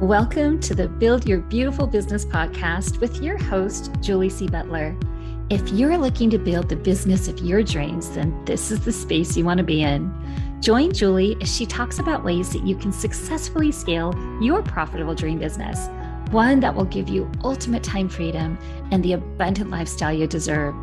Welcome to the Build Your Beautiful Business podcast with your host, Julie C. Butler. If you're looking to build the business of your dreams, then this is the space you want to be in. Join Julie as she talks about ways that you can successfully scale your profitable dream business, one that will give you ultimate time freedom and the abundant lifestyle you deserve.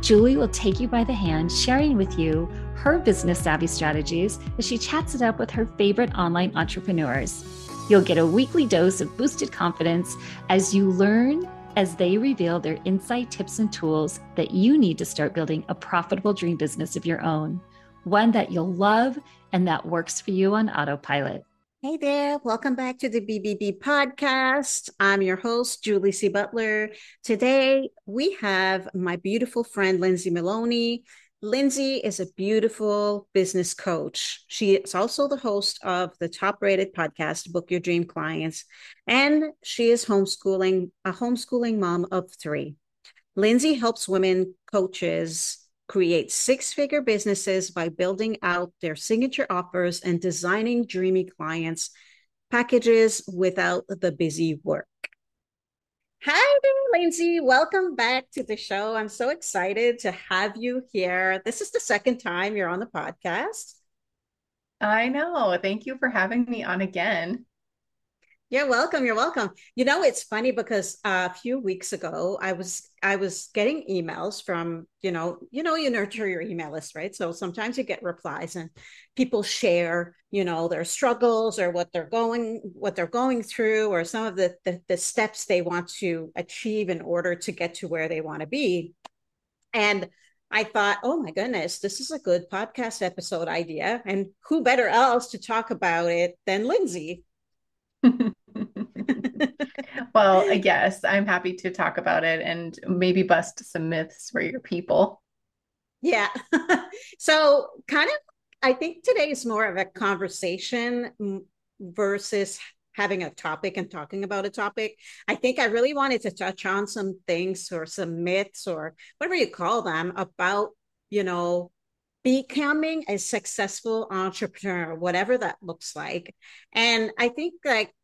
Julie will take you by the hand, sharing with you her business savvy strategies as she chats it up with her favorite online entrepreneurs. You'll get a weekly dose of boosted confidence as you learn as they reveal their insight, tips, and tools that you need to start building a profitable dream business of your own, one that you'll love and that works for you on autopilot. Hey there, welcome back to the BBB podcast. I'm your host, Julie C. Butler. Today we have my beautiful friend, Lindsay Maloney. Lindsay is a beautiful business coach. She is also the host of the top rated podcast, Book Your Dream Clients, and she is homeschooling, a homeschooling mom of three. Lindsay helps women coaches create six figure businesses by building out their signature offers and designing dreamy clients packages without the busy work. Hi Lindsay. Welcome back to the show. I'm so excited to have you here. This is the second time you're on the podcast. I know. Thank you for having me on again. You're welcome. You're welcome. You know, it's funny because uh, a few weeks ago, I was I was getting emails from you know you know you nurture your email list, right? So sometimes you get replies and people share you know their struggles or what they're going what they're going through or some of the, the, the steps they want to achieve in order to get to where they want to be. And I thought, oh my goodness, this is a good podcast episode idea. And who better else to talk about it than Lindsay? well, yes, I'm happy to talk about it and maybe bust some myths for your people. Yeah. so, kind of, I think today is more of a conversation versus having a topic and talking about a topic. I think I really wanted to touch on some things or some myths or whatever you call them about, you know, becoming a successful entrepreneur, whatever that looks like. And I think like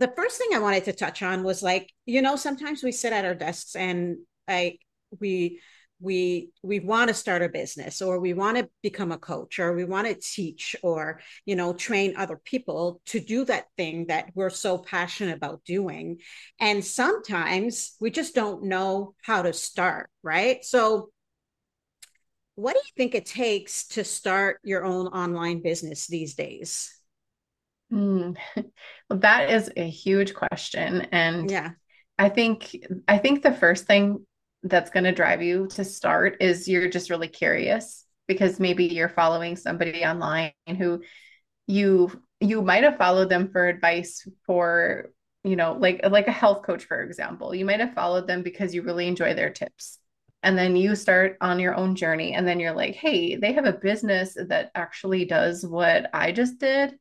the first thing I wanted to touch on was like, you know, sometimes we sit at our desks and like we we we want to start a business or we want to become a coach or we want to teach or you know train other people to do that thing that we're so passionate about doing and sometimes we just don't know how to start right so what do you think it takes to start your own online business these days? Mm. Well, that is a huge question. And yeah, I think I think the first thing that's going to drive you to start is you're just really curious because maybe you're following somebody online who you you might have followed them for advice for you know like like a health coach for example you might have followed them because you really enjoy their tips and then you start on your own journey and then you're like hey they have a business that actually does what i just did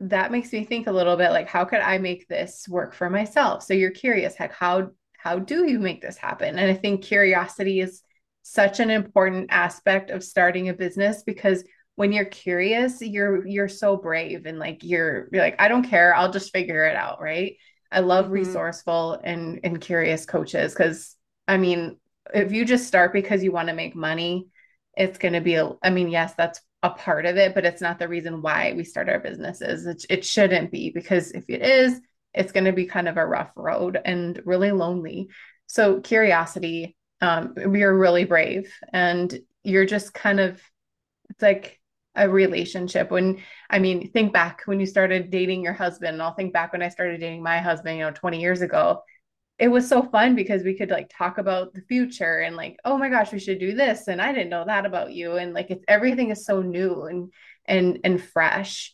that makes me think a little bit like how could i make this work for myself? So you're curious heck how how do you make this happen? And i think curiosity is such an important aspect of starting a business because when you're curious you're you're so brave and like you're you're like i don't care. I'll just figure it out right? I love mm-hmm. resourceful and and curious coaches because i mean if you just start because you want to make money, it's going to be, a, I mean, yes, that's a part of it, but it's not the reason why we start our businesses. It, it shouldn't be because if it is, it's going to be kind of a rough road and really lonely. So, curiosity, um, you're really brave and you're just kind of, it's like a relationship. When, I mean, think back when you started dating your husband, I'll think back when I started dating my husband, you know, 20 years ago it was so fun because we could like talk about the future and like oh my gosh we should do this and i didn't know that about you and like it's everything is so new and and and fresh.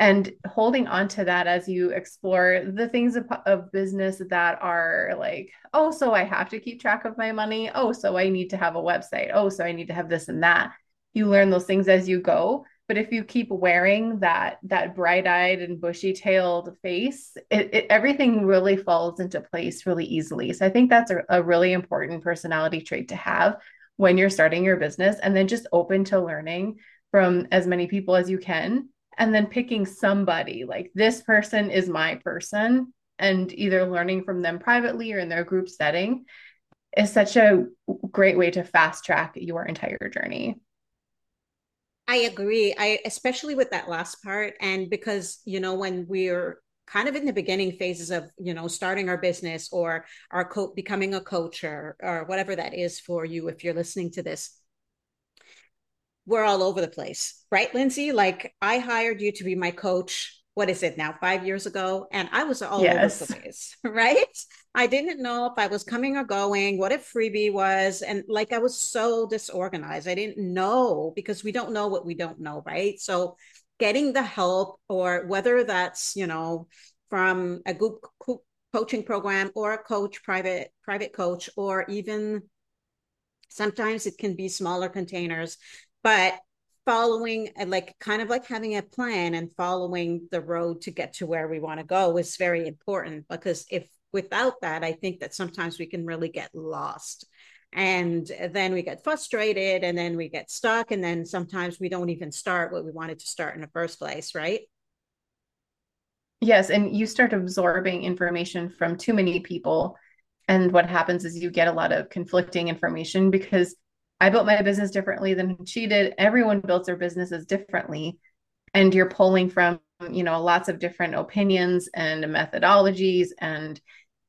And holding on to that as you explore the things of, of business that are like oh so i have to keep track of my money. Oh so i need to have a website. Oh so i need to have this and that. You learn those things as you go but if you keep wearing that that bright-eyed and bushy-tailed face it, it, everything really falls into place really easily so i think that's a, a really important personality trait to have when you're starting your business and then just open to learning from as many people as you can and then picking somebody like this person is my person and either learning from them privately or in their group setting is such a great way to fast track your entire journey. I agree. I especially with that last part and because you know when we're kind of in the beginning phases of you know starting our business or our co- becoming a coach or, or whatever that is for you if you're listening to this we're all over the place right lindsay like i hired you to be my coach what is it now five years ago? And i was all yes. over the place right? I didn't know if i was coming or going what a freebie was and like i was so disorganized. I didn't know because we don't know what we don't know right? So getting the help or whether that's you know from a group co- coaching program or a coach private private coach or even sometimes it can be smaller containers but following uh, like kind of like having a plan and following the road to get to where we want to go is very important because if without that i think that sometimes we can really get lost. And then we get frustrated and then we get stuck and then sometimes we don't even start what we wanted to start in the first place right? Yes and you start absorbing information from too many people. And what happens is you get a lot of conflicting information because I built my business differently than she did. Everyone built their businesses differently. And you're pulling from, you know, lots of different opinions and methodologies. And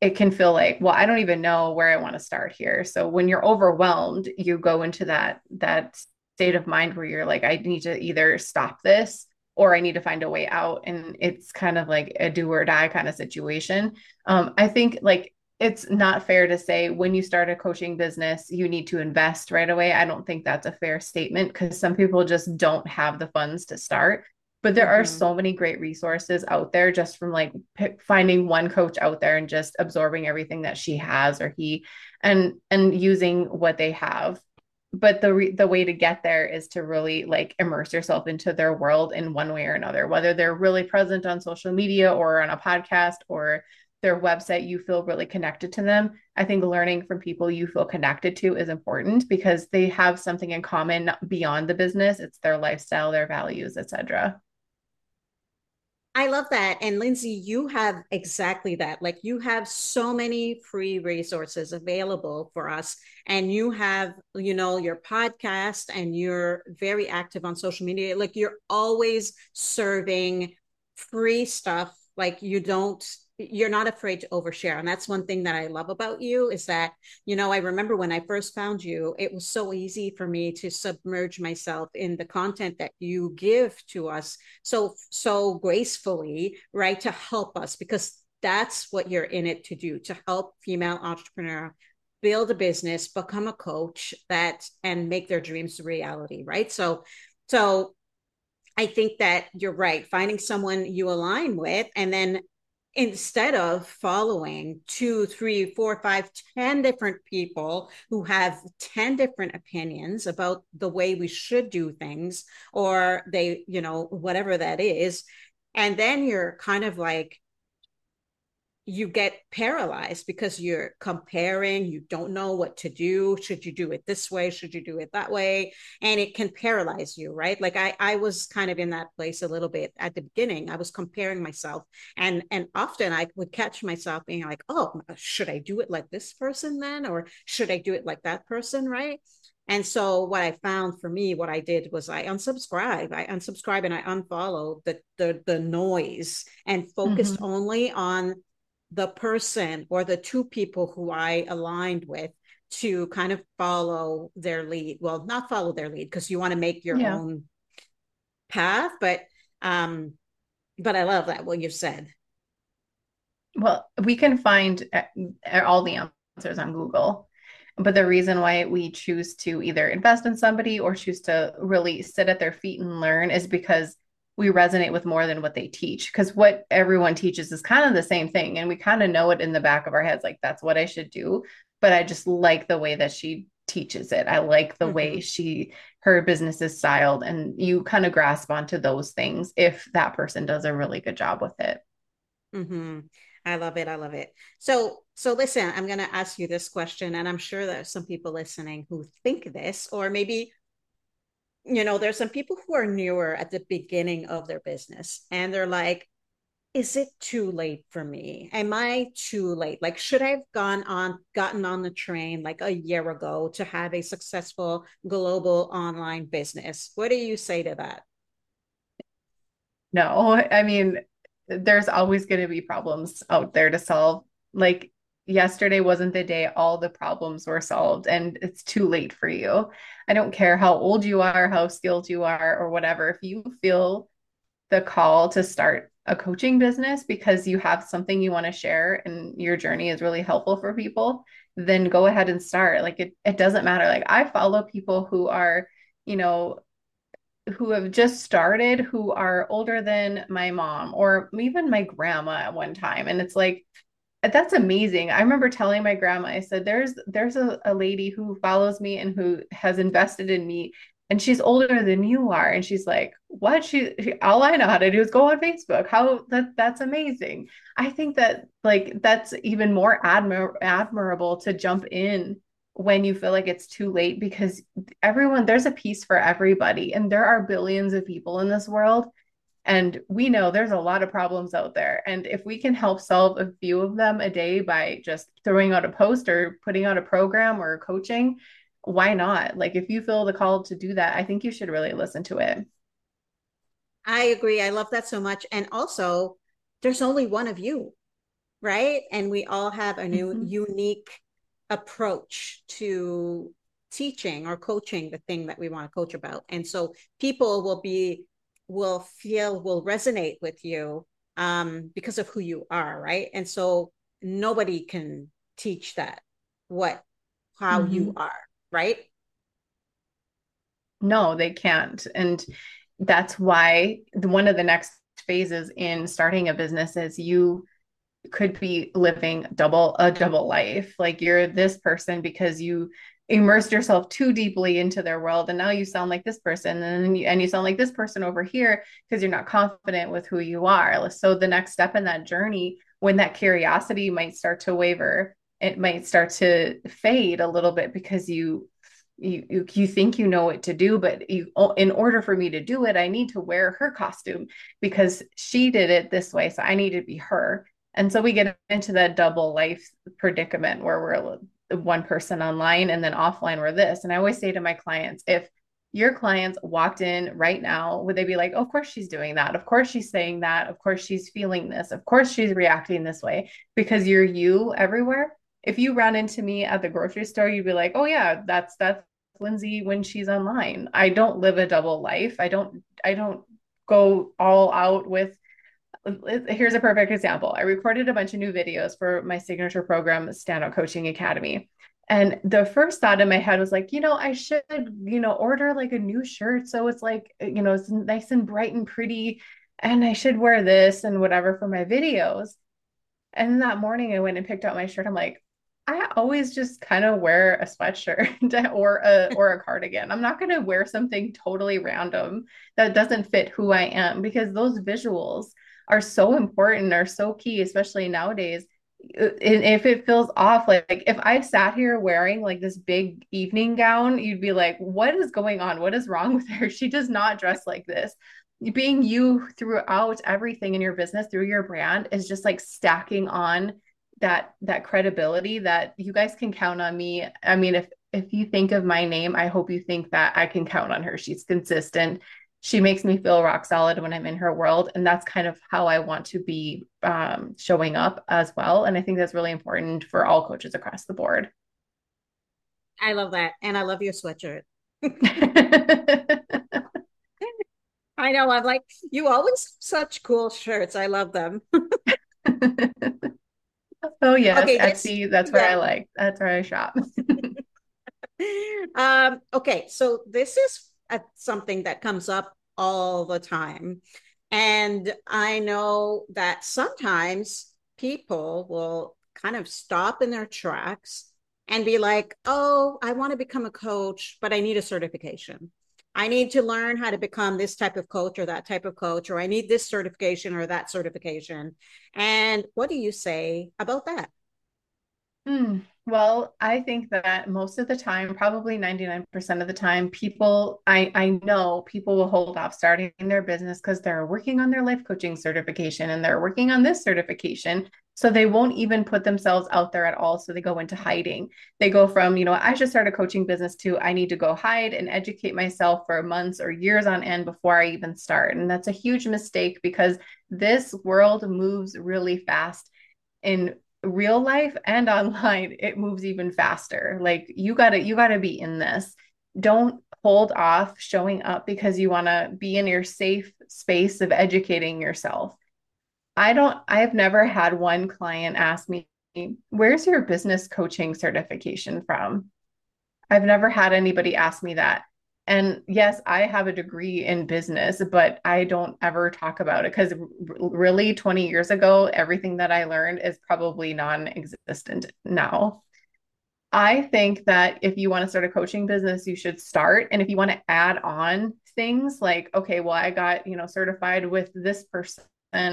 it can feel like, well, I don't even know where I want to start here. So when you're overwhelmed, you go into that that state of mind where you're like, I need to either stop this or I need to find a way out. And it's kind of like a do or die kind of situation. Um, I think like it's not fair to say when you start a coaching business you need to invest right away. I don't think that's a fair statement because some people just don't have the funds to start. But there mm-hmm. are so many great resources out there just from like p- finding one coach out there and just absorbing everything that she has or he and and using what they have. But the re- the way to get there is to really like immerse yourself into their world in one way or another whether they're really present on social media or on a podcast or their website you feel really connected to them i think learning from people you feel connected to is important because they have something in common beyond the business it's their lifestyle their values etc I love that. And Lindsay, you have exactly that. Like you have so many free resources available for us. And you have, you know, your podcast and you're very active on social media. Like you're always serving free stuff. Like you don't you're not afraid to overshare and that's one thing that i love about you is that you know i remember when i first found you it was so easy for me to submerge myself in the content that you give to us so so gracefully right to help us because that's what you're in it to do to help female entrepreneur build a business become a coach that and make their dreams a reality right so so I think that you're right. Finding someone you align with and then instead of following two, three, four, five, ten different people who have 10 different opinions about the way we should do things, or they, you know, whatever that is. And then you're kind of like you get paralyzed because you're comparing you don't know what to do. Should you do it this way? Should you do it that way? And it can paralyze you right? Like i i was kind of in that place a little bit at the beginning. I was comparing myself and and often i would catch myself being like oh should i do it like this person then? Or should i do it like that person? Right? And so what I found for me, what I did was I unsubscribe. I unsubscribe and I unfollow the the, the noise and focused mm-hmm. only on the person or the two people who I aligned with to kind of follow their lead. Well, not follow their lead because you want to make your yeah. own path, but um but I love that what you said. Well, we can find uh, all the answers on Google. But the reason why we choose to either invest in somebody or choose to really sit at their feet and learn is because we resonate with more than what they teach because what everyone teaches is kind of the same thing and we kind of know it in the back of our heads like that's what I should do but I just like the way that she teaches it. I like the mm-hmm. way she her business is styled and you kind of grasp onto those things if that person does a really good job with it. Mm-hmm. I love it. I love it. So, so listen, I'm going to ask you this question, and I'm sure there's some people listening who think this, or maybe you know, there's some people who are newer at the beginning of their business and they're like, is it too late for me? Am I too late? Like, should I have gone on, gotten on the train like a year ago to have a successful global online business? What do you say to that? No, I mean, there's always going to be problems out there to solve. Like, yesterday wasn't the day all the problems were solved and it's too late for you. I don't care how old you are, how skilled you are, or whatever. If you feel the call to start a coaching business because you have something you want to share and your journey is really helpful for people, then go ahead and start. Like it, it doesn't matter. Like I follow people who are, you know, who have just started who are older than my mom or even my grandma at one time. And it's like, that's amazing. I remember telling my grandma, I said, there's there's a, a lady who follows me and who has invested in me and she's older than you are. And she's like what? She, she, all i know how to do is go on facebook. How that that's amazing. I think that like that's even more admir- admirable to jump in when you feel like it's too late because everyone there's a piece for everybody and there are billions of people in this world and we know there's a lot of problems out there and if we can help solve a few of them a day by just throwing out a post or putting out a program or coaching why not? Like if you feel the call to do that, I think you should really listen to it. I agree. I love that so much. And also, there's only one of you, right? And we all have a new mm-hmm. unique approach to teaching or coaching the thing that we want to coach about. And so people will be will feel will resonate with you um because of who you are, right? And so nobody can teach that what how mm-hmm. you are right? No, they can't. And that's why one of the next phases in starting a business is you could be living double a double life. Like you're this person because you immersed yourself too deeply into their world and now you sound like this person and you, and you sound like this person over here because you're not confident with who you are. So the next step in that journey when that curiosity might start to waver it might start to fade a little bit because you you you, you think you know what to do but you in order for me to do it i need to wear her costume because she did it this way so i need to be her and so we get into that double life predicament where we're one person online and then offline we're this. And i always say to my clients if your clients walked in right now would they be like oh, of course she's doing that. Of course she's saying that. Of course she's feeling this. Of course she's reacting this way. Because you're you everywhere. If you ran into me at the grocery store, you'd be like, "Oh yeah, that's that's Lindsay when she's online." I don't live a double life. I don't I don't go all out with here's a perfect example. I recorded a bunch of new videos for my signature program, Standout Coaching Academy. And the first thought in my head was like, you know, I should, you know, order like a new shirt. So it's like, you know, it's nice and bright and pretty. And I should wear this and whatever for my videos. And that morning I went and picked out my shirt. I'm like, I always just kind of wear a sweatshirt or a or a cardigan. I'm not going to wear something totally random that doesn't fit who I am because those visuals are so important, are so key, especially nowadays. Uh, and if it feels off, like, like if I sat here wearing like this big evening gown, you'd be like, "What is going on? What is wrong with her? She does not dress like this." Being you throughout everything in your business through your brand is just like stacking on that that credibility that you guys can count on me. I mean, if if you think of my name, I hope you think that I can count on her. She's consistent. She makes me feel rock solid when I'm in her world. And that's kind of how I want to be um, showing up as well. And I think that's really important for all coaches across the board. I love that. And I love your sweatshirt. I know. I'm like, you always such cool shirts. I love them. Oh yeah, okay, Etsy. That's where yeah. I like. That's where I shop. um. Okay, so this is a, something that comes up all the time, and I know that sometimes people will kind of stop in their tracks and be like, "Oh, I want to become a coach, but I need a certification." I need to learn how to become this type of coach or that type of coach, or I need this certification or that certification. And what do you say about that? Mm, well, I think that most of the time, probably 99% of the time, people, I, I know people will hold off starting their business because they're working on their life coaching certification and they're working on this certification. So they won't even put themselves out there at all. So they go into hiding. They go from, you know, I should start a coaching business to I need to go hide and educate myself for months or years on end before I even start. And that's a huge mistake because this world moves really fast in real life and online it moves even faster. Like you got to you got to be in this. Don't hold off showing up because you want to be in your safe space of educating yourself. I don't i have never had one client ask me where's your business coaching certification from? I've never had anybody ask me that and yes, I have a degree in business, but I don't ever talk about it because really 20 years ago, everything that I learned is probably non existent now. I think that if you want to start a coaching business, you should start. And if you want to add on things like, okay, well, I got, you know, certified with this person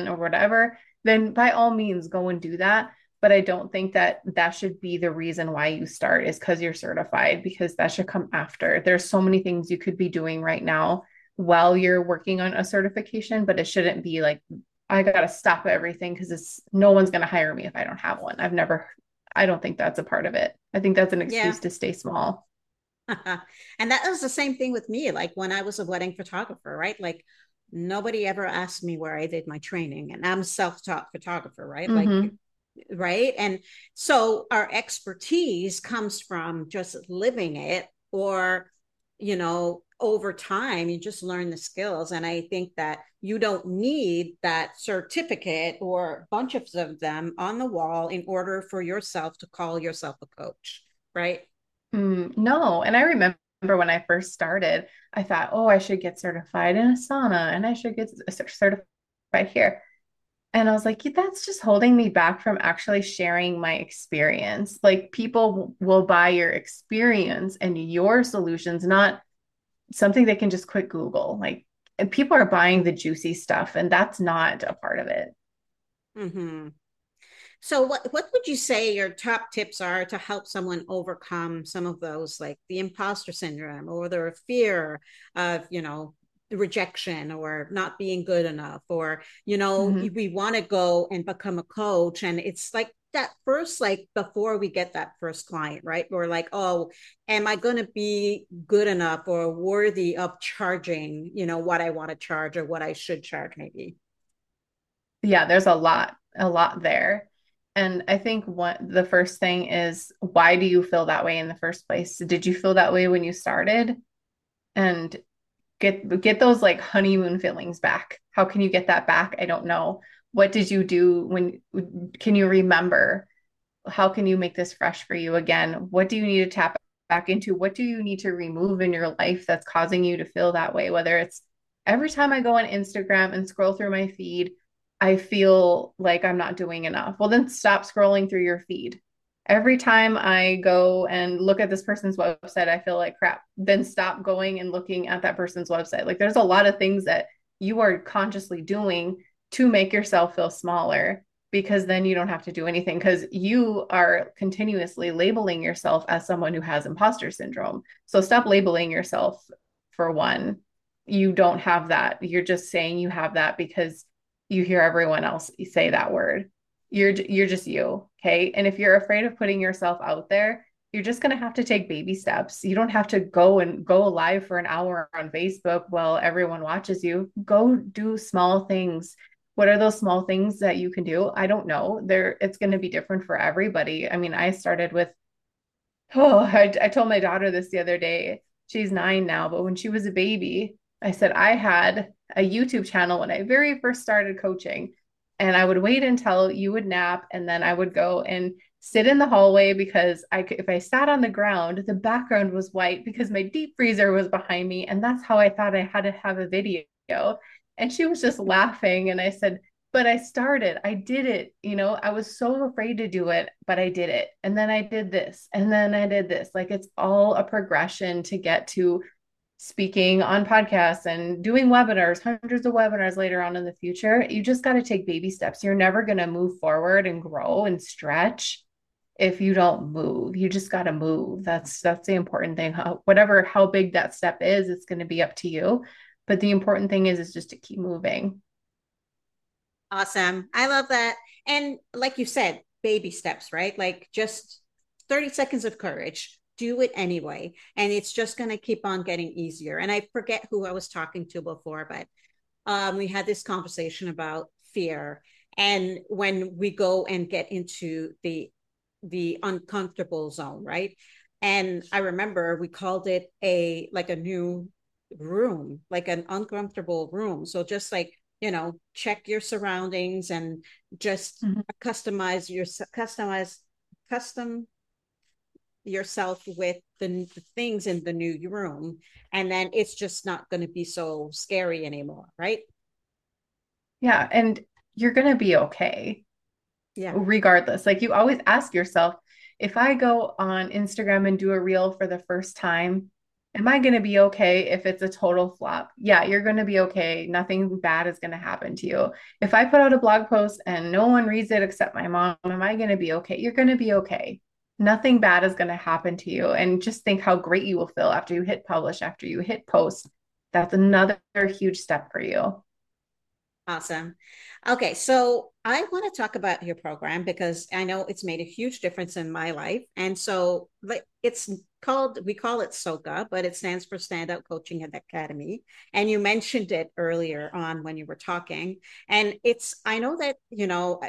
or whatever, then by all means go and do that but I don't think that that should be the reason why you start is because you're certified, because that should come after. There's so many things you could be doing right now while you're working on a certification, but it shouldn't be like, I got to stop everything because it's no one's going to hire me if I don't have one. I've never, I don't think that's a part of it. I think that's an excuse yeah. to stay small. and that was the same thing with me. Like when I was a wedding photographer, right? Like nobody ever asked me where I did my training, and I'm a self taught photographer, right? Mm-hmm. Like right? And so our expertise comes from just living it or you know over time you just learn the skills. And i think that you don't need that certificate or a bunch of them on the wall in order for yourself to call yourself a coach right? Mm, no. And i remember when i first started i thought oh i should get certified in asana and i should get certified right here and I was like, that's just holding me back from actually sharing my experience. Like, people will buy your experience and your solutions, not something they can just quick Google. Like, people are buying the juicy stuff, and that's not a part of it. Mm-hmm. So, what, what would you say your top tips are to help someone overcome some of those, like the imposter syndrome or their fear of, you know, rejection or not being good enough or you know mm-hmm. we want to go and become a coach. And it's like that first like before we get that first client right? We're like oh am i going to be good enough or worthy of charging you know what i want to charge or what i should charge maybe? Yeah there's a lot a lot there. And i think what the first thing is why do you feel that way in the first place? Did you feel that way when you started? And get get those like honeymoon feelings back. How can you get that back? I don't know. What did you do when can you remember? How can you make this fresh for you again? What do you need to tap back into? What do you need to remove in your life that's causing you to feel that way? Whether it's every time i go on instagram and scroll through my feed i feel like i'm not doing enough. Well then stop scrolling through your feed every time I go and look at this person's website, I feel like crap. Then stop going and looking at that person's website. Like there's a lot of things that you are consciously doing to make yourself feel smaller because then you don't have to do anything because you are continuously labeling yourself as someone who has imposter syndrome. So stop labeling yourself for one. You don't have that. You're just saying you have that because you hear everyone else say that word you're you're just you okay? And if you're afraid of putting yourself out there you're just going to have to take baby steps. You don't have to go and go live for an hour on facebook while everyone watches you. Go do small things. What are those small things that you can do? I don't know. There it's going to be different for everybody. I mean i started with oh I, I told my daughter this the other day. She's nine now but when she was a baby i said i had a youtube channel when i very first started coaching and I would wait until you would nap and then I would go and sit in the hallway because I could, if I sat on the ground, the background was white because my deep freezer was behind me and that's how I thought I had to have a video. And she was just laughing and I said, "But I started. I did it. You know, I was so afraid to do it, but I did it. And then I did this and then I did this. Like it's all a progression to get to speaking on podcasts and doing webinars, hundreds of webinars later on in the future, you just got to take baby steps. You're never going to move forward and grow and stretch if you don't move. You just got to move. That's that's the important thing. How, whatever how big that step is, it's going to be up to you. But the important thing is is just to keep moving. Awesome. I love that. And like you said, baby steps, right? Like just 30 seconds of courage. Do it anyway. And it's just going to keep on getting easier. And I forget who I was talking to before, but um, we had this conversation about fear. And when we go and get into the the uncomfortable zone, right? And I remember we called it a like a new room, like an uncomfortable room. So just like you know, check your surroundings and just mm-hmm. customize your customize custom yourself with the, the, things in the new room and then it's just not going to be so scary anymore right? Yeah and you're going to be okay. Yeah. Regardless like you always ask yourself if i go on instagram and do a reel for the first time am i going to be okay if it's a total flop? Yeah you're going to be okay. Nothing bad is going to happen to you. If i put out a blog post and no one reads it except my mom am i going to be okay? You're going to be okay nothing bad is going to happen to you and just think how great you will feel after you hit publish after you hit post that's another huge step for you Awesome. Okay, so I want to talk about your program because I know it's made a huge difference in my life. And so it's called, we call it SOCA, but it stands for Standout Coaching and Academy. And you mentioned it earlier on when you were talking. And it's, I know that, you know,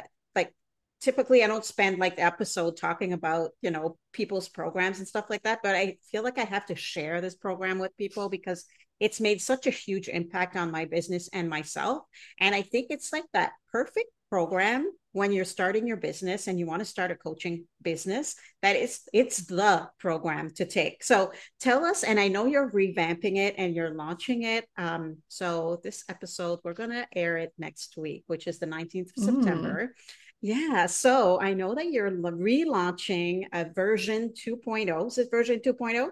typically I don't spend like the episode talking about, you know, people's programs and stuff like that, but I feel like I have to share this program with people because it's made such a huge impact on my business and myself. And I think it's like that perfect program when you're starting your business and you want to start a coaching business that it's it's the program to take so tell us and i know you're revamping it and you're launching it um, so this episode we're going to air it next week which is the 19th of mm. september yeah so i know that you're relaunching a version 2.0 is it version 2.0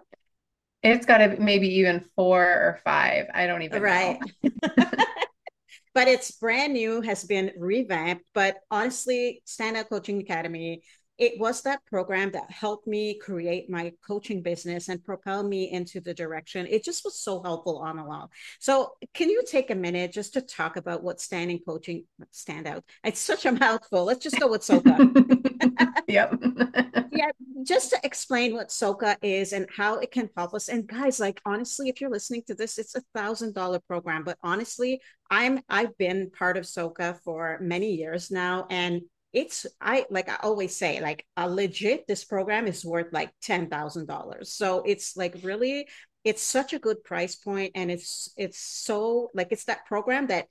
it's got to maybe even four or five. I don't even right. but it's brand new, has been revamped. But honestly, Standout Coaching Academy it was that program that helped me create my coaching business and propel me into the direction. It just was so helpful on along. So, can you take a minute just to talk about what standing coaching stand out? It's such a mouthful. Let's just go with SOCA. yep. yeah, just to explain what SOCA is and how it can help us. And guys, like honestly, if you're listening to this, it's a thousand dollar program. But honestly, I'm I've been part of SOCA for many years now, and it's i like i always say like a legit this program is worth like $10000 so it's like really it's such a good price point and it's it's so like it's that program that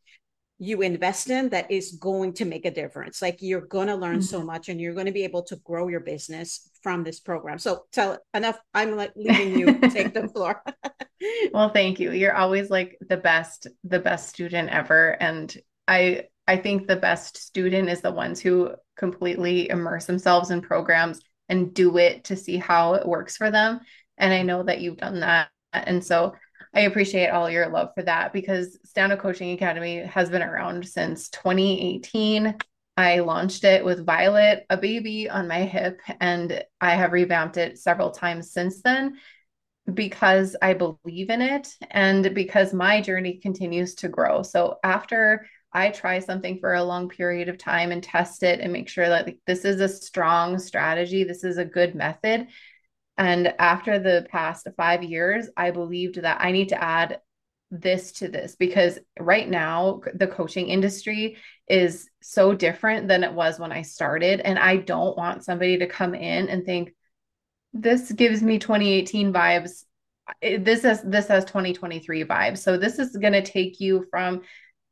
you invest in that is going to make a difference. Like you're going to learn mm-hmm. so much and you're going to be able to grow your business from this program. So tell enough i'm like leaving you. Take the floor. Well thank you. You're always like the best the best student ever and i I think the best student is the ones who completely immerse themselves in programs and do it to see how it works for them. And I know that you've done that. And so I appreciate all your love for that because Standout Coaching Academy has been around since 2018. I launched it with Violet, a baby on my hip, and I have revamped it several times since then because I believe in it and because my journey continues to grow. So after I try something for a long period of time and test it and make sure that like, this is a strong strategy, this is a good method. And after the past five years, I believed that I need to add this to this because right now the coaching industry is so different than it was when I started. And I don't want somebody to come in and think, this gives me 2018 vibes. This has this has 2023 vibes. So this is going to take you from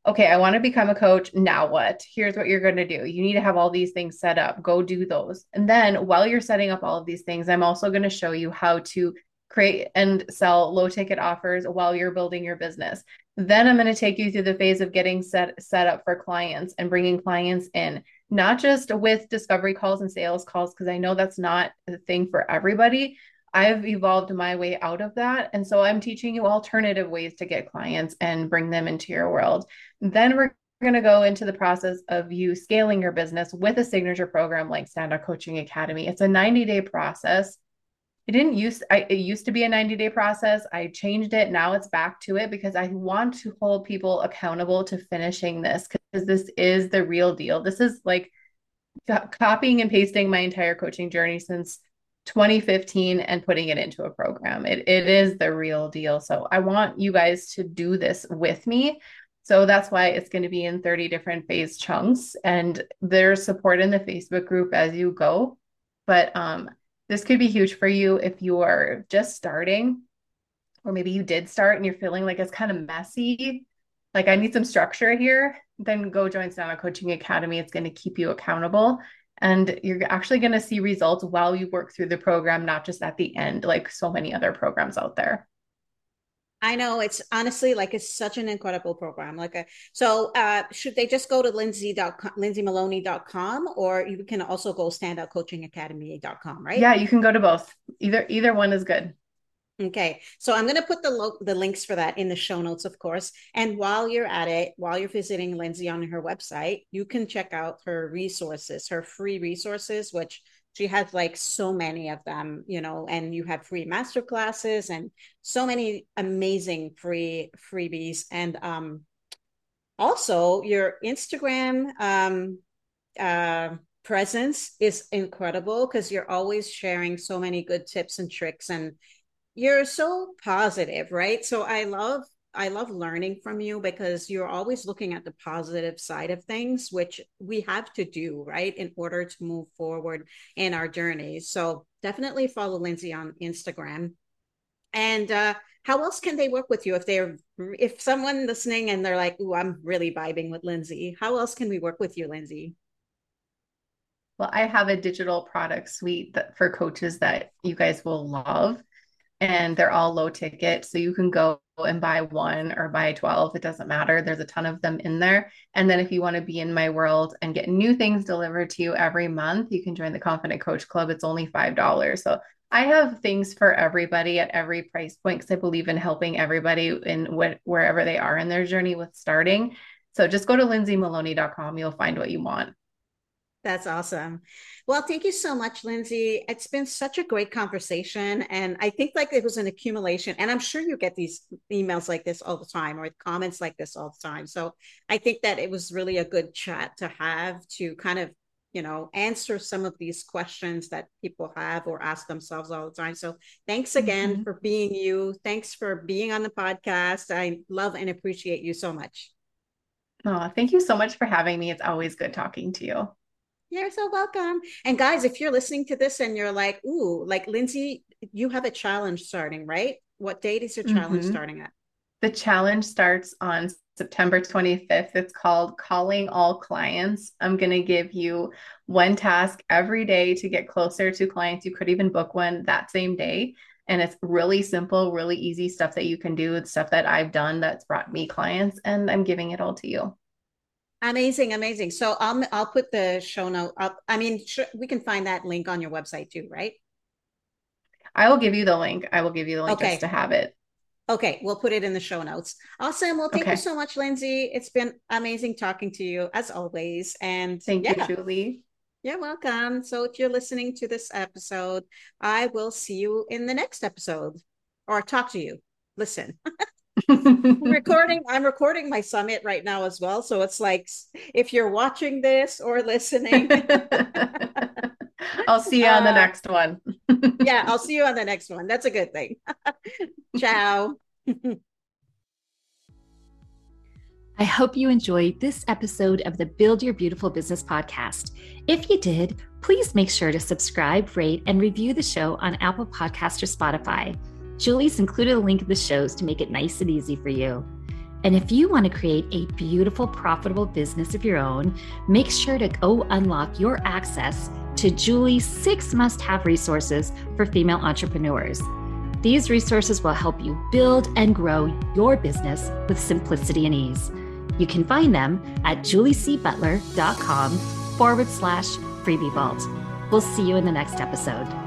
okay, I want to become a coach. Now what? Here's what you're going to do. You need to have all these things set up. Go do those. And then while you're setting up all of these things, I'm also going to show you how to create and sell low ticket offers while you're building your business. Then I'm going to take you through the phase of getting set set up for clients and bringing clients in, not just with discovery calls and sales calls because I know that's not the thing for everybody, I've evolved my way out of that. And so I'm teaching you alternative ways to get clients and bring them into your world. Then we're going to go into the process of you scaling your business with a signature program like Standout Coaching Academy. It's a 90 day process. It didn't use I, it used to be a 90 day process. I changed it. Now it's back to it because I want to hold people accountable to finishing this because this is the real deal. This is like copying and pasting my entire coaching journey since 2015 and putting it into a program. It, it is the real deal. So I want you guys to do this with me. So that's why it's going to be in 30 different phase chunks and there's support in the Facebook group as you go. But um, this could be huge for you if you are just starting, or maybe you did start and you're feeling like it's kind of messy. Like I need some structure here, then go join Standout Coaching Academy. It's going to keep you accountable and you're actually going to see results while you work through the program, not just at the end, like so many other programs out there. I know it's honestly like it's such an incredible program. Like, a, uh, so uh, should they just go to lindsay.com, lindsaymaloney.com, or you can also go standoutcoachingacademy.com, right? Yeah, you can go to both. Either either one is good. Okay, so I'm going to put the lo- the links for that in the show notes, of course. And while you're at it, while you're visiting Lindsay on her website, you can check out her resources, her free resources, which she has like so many of them, you know. And you have free master classes and so many amazing free freebies. And um, also your Instagram um, uh, presence is incredible because you're always sharing so many good tips and tricks and you're so positive, right? So I love I love learning from you because you're always looking at the positive side of things, which we have to do, right, in order to move forward in our journeys. So definitely follow Lindsay on Instagram. And uh, how else can they work with you if they're if someone listening and they're like, "Ooh, I'm really vibing with Lindsay." How else can we work with you, Lindsay? Well, I have a digital product suite that for coaches that you guys will love and they're all low ticket. So you can go and buy one or buy 12. It doesn't matter. There's a ton of them in there. And then if you want to be in my world and get new things delivered to you every month, you can join the Confident Coach Club. It's only $5. So I have things for everybody at every price point because I believe in helping everybody in what, wherever they are in their journey with starting. So just go to lindsaymaloney.com. You'll find what you want. That's awesome. Well, thank you so much, Lindsay. It's been such a great conversation. And I think like it was an accumulation. And I'm sure you get these emails like this all the time or comments like this all the time. So I think that it was really a good chat to have to kind of, you know, answer some of these questions that people have or ask themselves all the time. So thanks again mm-hmm. for being you. Thanks for being on the podcast. I love and appreciate you so much. Oh, thank you so much for having me. It's always good talking to you. You're so welcome. And guys, if you're listening to this and you're like, ooh, like Lindsay, you have a challenge starting, right? What date is your challenge mm-hmm. starting at? The challenge starts on September 25th. It's called Calling All Clients. I'm going to give you one task every day to get closer to clients. You could even book one that same day. And it's really simple, really easy stuff that you can do. It's stuff that I've done that's brought me clients, and I'm giving it all to you. Amazing, amazing. So I'll I'll put the show note up. I mean, we can find that link on your website too, right? I will give you the link. I will give you the link okay. just to have it. Okay, we'll put it in the show notes. Awesome. Well, thank okay. you so much, Lindsay. It's been amazing talking to you as always. And thank yeah. you, Julie. You're welcome. So if you're listening to this episode, I will see you in the next episode or talk to you. Listen. recording i'm recording my summit right now as well so it's like if you're watching this or listening. I'll see you on the uh, next one. yeah i'll see you on the next one. That's a good thing. Ciao. I hope you enjoyed this episode of the Build Your Beautiful Business podcast. If you did, please make sure to subscribe, rate, and review the show on Apple Podcast or Spotify. Julie's included a link in the shows to make it nice and easy for you. And if you want to create a beautiful, profitable business of your own, make sure to go unlock your access to Julie's six must have resources for female entrepreneurs. These resources will help you build and grow your business with simplicity and ease. You can find them at juliecbutler.com forward slash freebie vault. We'll see you in the next episode.